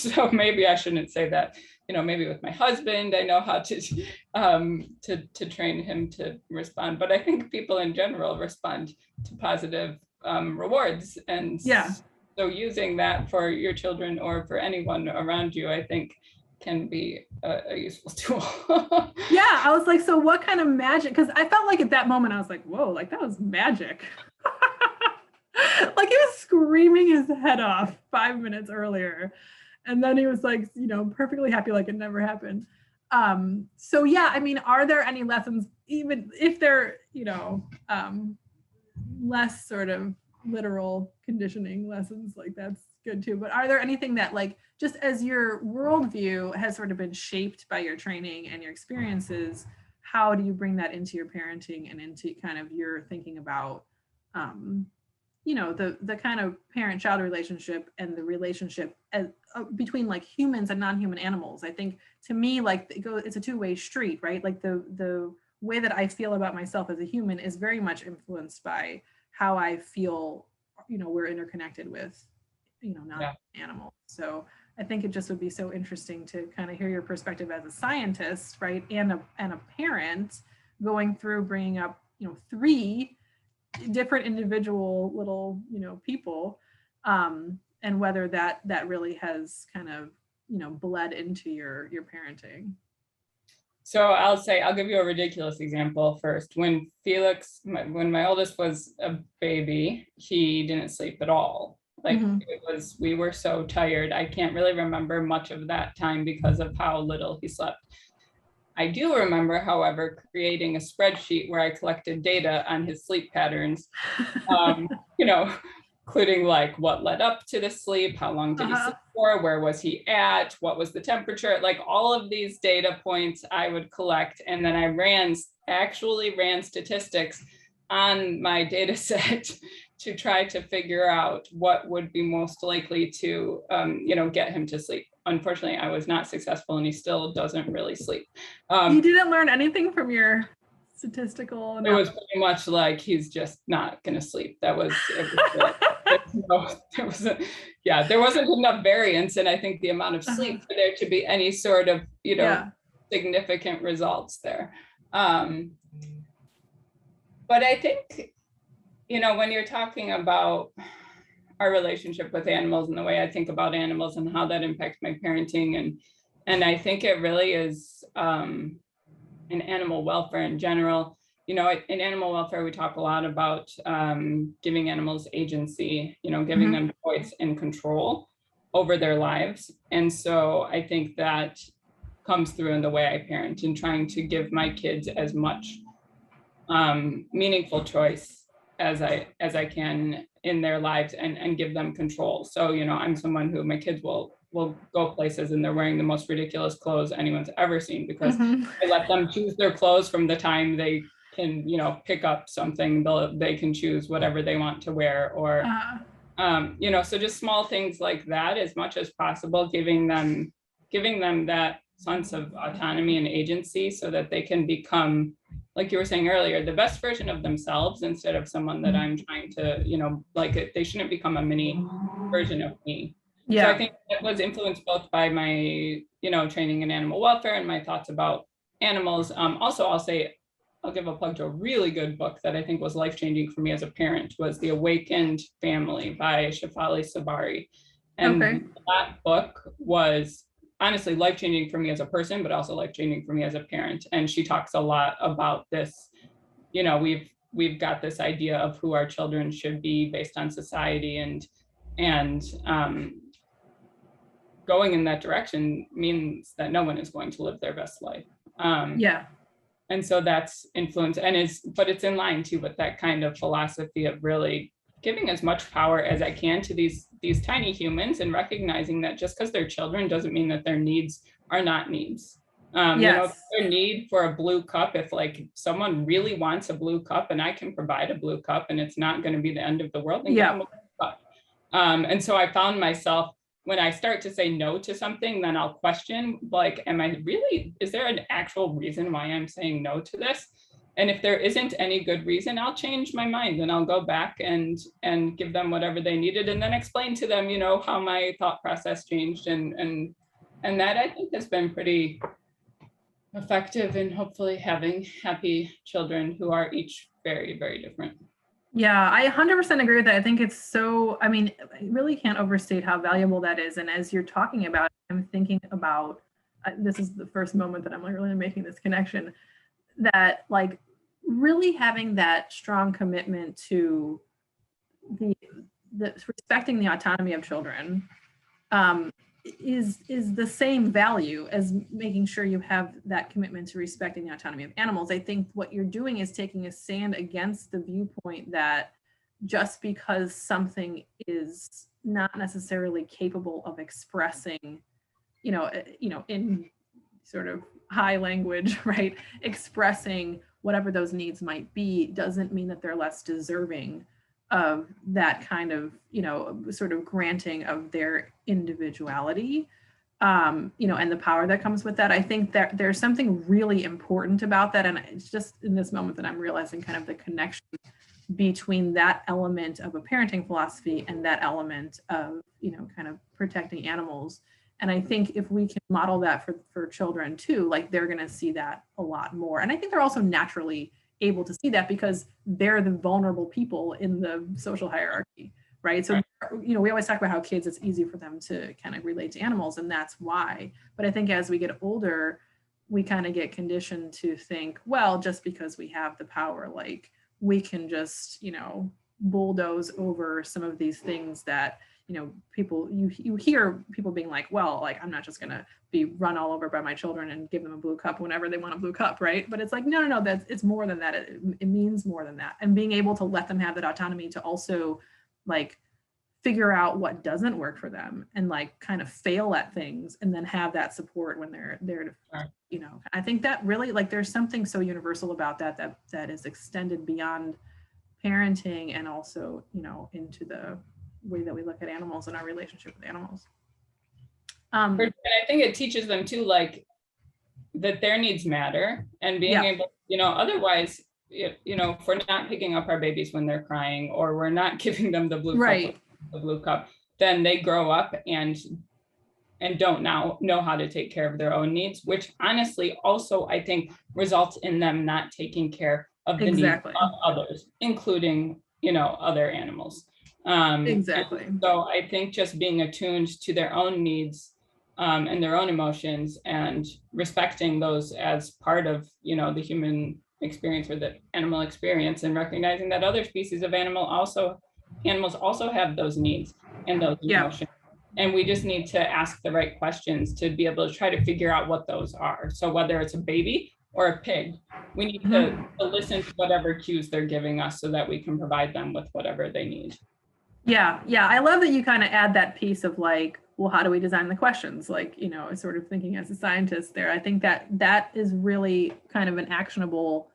so maybe I shouldn't say that. You know, maybe with my husband, I know how to um, to to train him to respond. But I think people in general respond to positive um, rewards, and Yeah. so using that for your children or for anyone around you, I think can be a, a useful tool. Yeah, I was like, so what kind of magic? Because I felt like at that moment, I was like, whoa, like that was magic. like he was screaming his head off five minutes earlier. And then he was like, you know, perfectly happy, like it never happened. Um, so yeah, I mean, are there any lessons, even if they're, you know, um, less sort of literal conditioning lessons, like that's good too. But are there anything that like just as your worldview has sort of been shaped by your training and your experiences, how do you bring that into your parenting and into kind of your thinking about um, you know the the kind of parent child relationship and the relationship as, uh, between like humans and non-human animals. I think to me like it it's a two-way street right? Like the the way that i feel about myself as a human is very much influenced by how i feel you know we're interconnected with you know non Yeah. animals so i think it just would be so interesting to kind of hear your perspective as a scientist right and a and a parent going through bringing up you know three different individual little you know people um and whether that that really has kind of you know bled into your your parenting So I'll say, I'll give you a ridiculous example first. When Felix, my, when my oldest was a baby, he didn't sleep at all. Like Mhm. it was, we were so tired. I can't really remember much of that time because of how little he slept. I do remember, however, creating a spreadsheet where I collected data on his sleep patterns. Um, you know, including like what led up to the sleep, how long did he Uh-huh. sleep for, where was he at, what was the temperature, like all of these data points I would collect. And then I ran, actually ran statistics on my data set to try to figure out what would be most likely to, um, you know, get him to sleep. Unfortunately, I was not successful and he still doesn't really sleep. Um, you didn't learn anything from your statistical it was pretty much like he's just not gonna sleep. That was, it was no- there wasn't, yeah, there wasn't enough variance and I think the amount of sleep for there to be any sort of, you know, yeah significant results there. Um, but I think, you know, when you're talking about our relationship with animals and the way I think about animals and how that impacts my parenting and and I think it really is um, in animal welfare in general. You know, in animal welfare, we talk a lot about um, giving animals agency, you know, giving Mhm. them voice and control over their lives. And so I think that comes through in the way I parent and trying to give my kids as much um, meaningful choice as I as I can in their lives and and give them control. So you know, I'm someone who my kids will will go places and they're wearing the most ridiculous clothes anyone's ever seen because Mhm. I let them choose their clothes from the time they can you know pick up something they'll they can choose whatever they want to wear or Uh, um, you know, so just small things like that, as much as possible, giving them, giving them that sense of autonomy and agency so that they can become like you were saying earlier, the best version of themselves instead of someone that I'm trying to, you know, like it- they shouldn't become a mini version of me. So I think it was influenced both by my, you know, training in animal welfare and my thoughts about animals. Um, also, I'll say, I'll give a plug to a really good book that I think was life changing for me as a parent was The Awakened Family by Shefali Tsabary. And Okay. that book was honestly life changing for me as a person, but also life changing for me as a parent. And she talks a lot about this. You know, we've we've got this idea of who our children should be based on society and and um, going in that direction means that no one is going to live their best life. Um, Yeah. and so that's influence and is but it's in line too with that kind of philosophy of really giving as much power as i can to these these tiny humans and recognizing that just because they're children doesn't mean that their needs are not needs um you know Yes. their need for a blue cup if like someone really wants a blue cup and i can provide a blue cup and it's not going to be the end of the world then Yeah. them a blue cup. um and so i found myself when I start to say no to something, then I'll question, like, am I really, is there an actual reason why I'm saying no to this? And if there isn't any good reason, I'll change my mind and I'll go back and and give them whatever they needed and then explain to them, you know, how my thought process changed and and and that I think has been pretty effective in hopefully having happy children who are each very, very different. Yeah, I 100% agree with that. I think it's so, I mean, I really can't overstate how valuable that is. And as you're talking about, I'm thinking about uh, this is the first moment that I'm really making this connection that like really having that strong commitment to the, the respecting the autonomy of children um, is is the same value as making sure you have that commitment to respecting the autonomy of animals. I think what you're doing is taking a stand against the viewpoint that just because something is not necessarily capable of expressing, you know, eh, you know, in sort of high language, right, expressing whatever those needs might be, doesn't mean that they're less deserving of that kind of you know sort of granting of their individuality um you know and the power that comes with that. I think that there's something really important about that and it's just in this moment that i'm realizing kind of the connection between that element of a parenting philosophy and that element of you know kind of protecting animals and i think if we can model that for for children too like they're going to see that a lot more. And i think they're also naturally able to see that because they're the vulnerable people in the social hierarchy right? So you know we always talk about how kids it's easy for them to kind of relate to animals and that's why. But i think as we get older we kind of get conditioned to think well just because we have the power like we can just you know bulldoze over some of these things that you know people you you hear people being like well like i'm not just going to be run all over by my children and give them a blue cup whenever they want a blue cup right? But it's like no no no that's it's more than that. It, it means more than that. And being able to let them have that autonomy to also like figure out what doesn't work for them and like kind of fail at things and then have that support when they're there to you know i think that really like there's something so universal about that that that is extended beyond parenting and also you know into the way that we look at animals and our relationship with animals um And I think it teaches them too, like that their needs matter and being Yeah. able, you know, otherwise, you, know, if we're not picking up our babies when they're crying or we're not giving them the blue cup, the blue cup, then they grow up and and don't now know how to take care of their own needs, which honestly also I think results in them not taking care of the Exactly. needs of others, including, you know, other animals. Um, Exactly. So I think just being attuned to their own needs um, and their own emotions and respecting those as part of, you know, the human experience or the animal experience and recognizing that other species of animal also, animals also have those needs and those Yeah. emotions. And we just need to ask the right questions to be able to try to figure out what those are. So whether it's a baby or a pig, we need to, to listen to whatever cues they're giving us so that we can provide them with whatever they need. Yeah, yeah. I love that you kind of add that piece of like, well, how do we design the questions? Like, you know, sort of thinking as a scientist there. I think that that is really kind of an actionable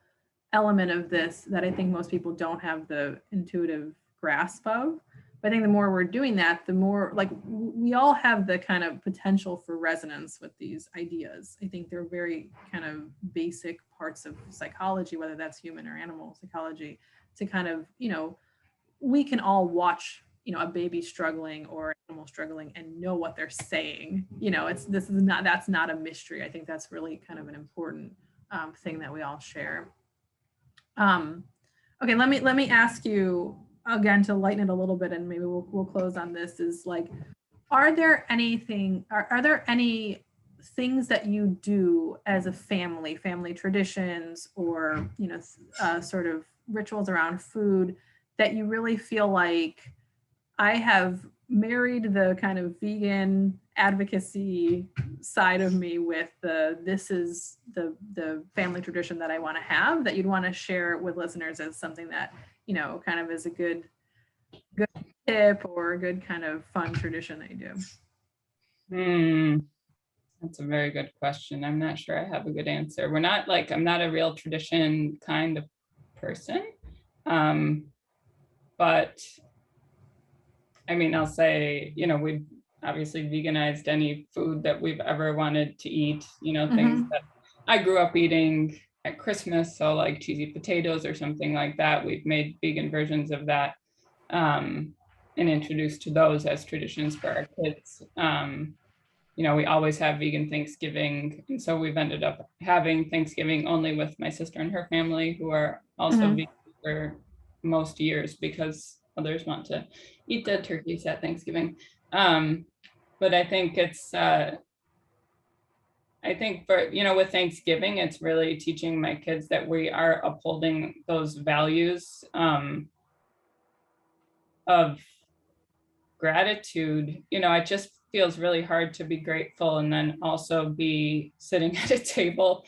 element of this that I think most people don't have the intuitive grasp of. But I think the more we're doing that, the more like we all have the kind of potential for resonance with these ideas. I think they're very kind of basic parts of psychology, whether that's human or animal psychology, to kind of, you know, we can all watch, you know, a baby struggling or animal struggling and know what they're saying. You know, it's this is not that's not a mystery. I think that's really kind of an important um, thing that we all share. Um, okay, let me let me ask you again to lighten it a little bit, and maybe we'll we'll close on this. Is like, are there anything? Are are there any things that you do as a family, family traditions, or you know, uh, sort of rituals around food that you really feel like I have married the kind of vegan advocacy side of me with the this is the the family tradition that I want to have that you'd want to share with listeners as something that you know kind of is a good good tip or a good kind of fun tradition that you do. Hmm. That's a very good question. I'm not sure I have a good answer. We're not like, I'm not a real tradition kind of person. Um, but I mean, I'll say, you know, we've obviously veganized any food that we've ever wanted to eat, you know, things that I grew up eating at Christmas. So like cheesy potatoes or something like that. We've made vegan versions of that um, and introduced to those as traditions for our kids. Um, you know, we always have vegan Thanksgiving. And so we've ended up having Thanksgiving only with my sister and her family, who are also Mhm. vegan for most years because others want to eat dead turkeys at Thanksgiving. Um, but I think it's, uh, I think for, you know, with Thanksgiving, it's really teaching my kids that we are upholding those values um, of gratitude. You know, it just feels really hard to be grateful and then also be sitting at a table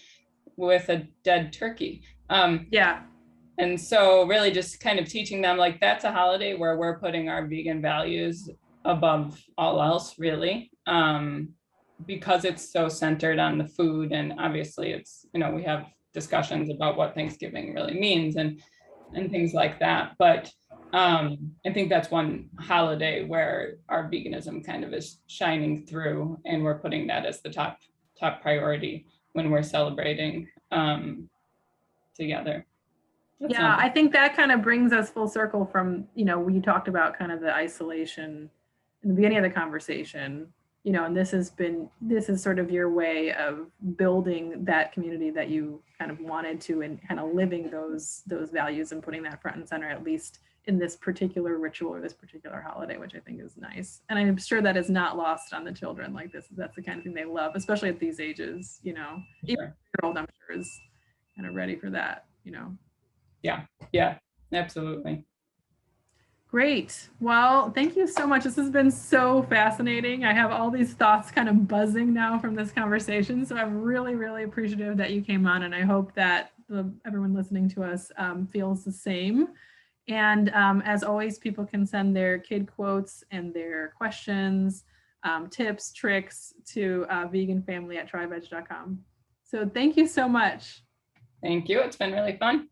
with a dead turkey. Um, Yeah, and so really just kind of teaching them like that's a holiday where we're putting our vegan values above all else really um, because it's so centered on the food. And obviously it's you know we have discussions about what thanksgiving really means and and things like that. But um, i think that's one holiday where our veganism kind of is shining through and we're putting that as the top top priority when we're celebrating um, together yeah, I think that kind of brings us full circle from, you know, we talked about kind of the isolation in the beginning of the conversation, you know, and this has been, this is sort of your way of building that community that you kind of wanted to and kind of living those, those values and putting that front and center, at least in this particular ritual or this particular holiday, which I think is nice. And I'm sure that is not lost on the children. Like this, that's the kind of thing they love, especially at these ages, you know, even Sure. year old, I'm sure is kind of ready for that, you know. Yeah, yeah, absolutely. Great. Well, thank you so much. This has been so fascinating. I have all these thoughts kind of buzzing now from this conversation. So I'm really, really appreciative that you came on, and I hope that the, everyone listening to us um, feels the same. And um, as always, people can send their kid quotes and their questions, um, tips, tricks to uh, veganfamily at. So thank you so much. Thank you. It's been really fun.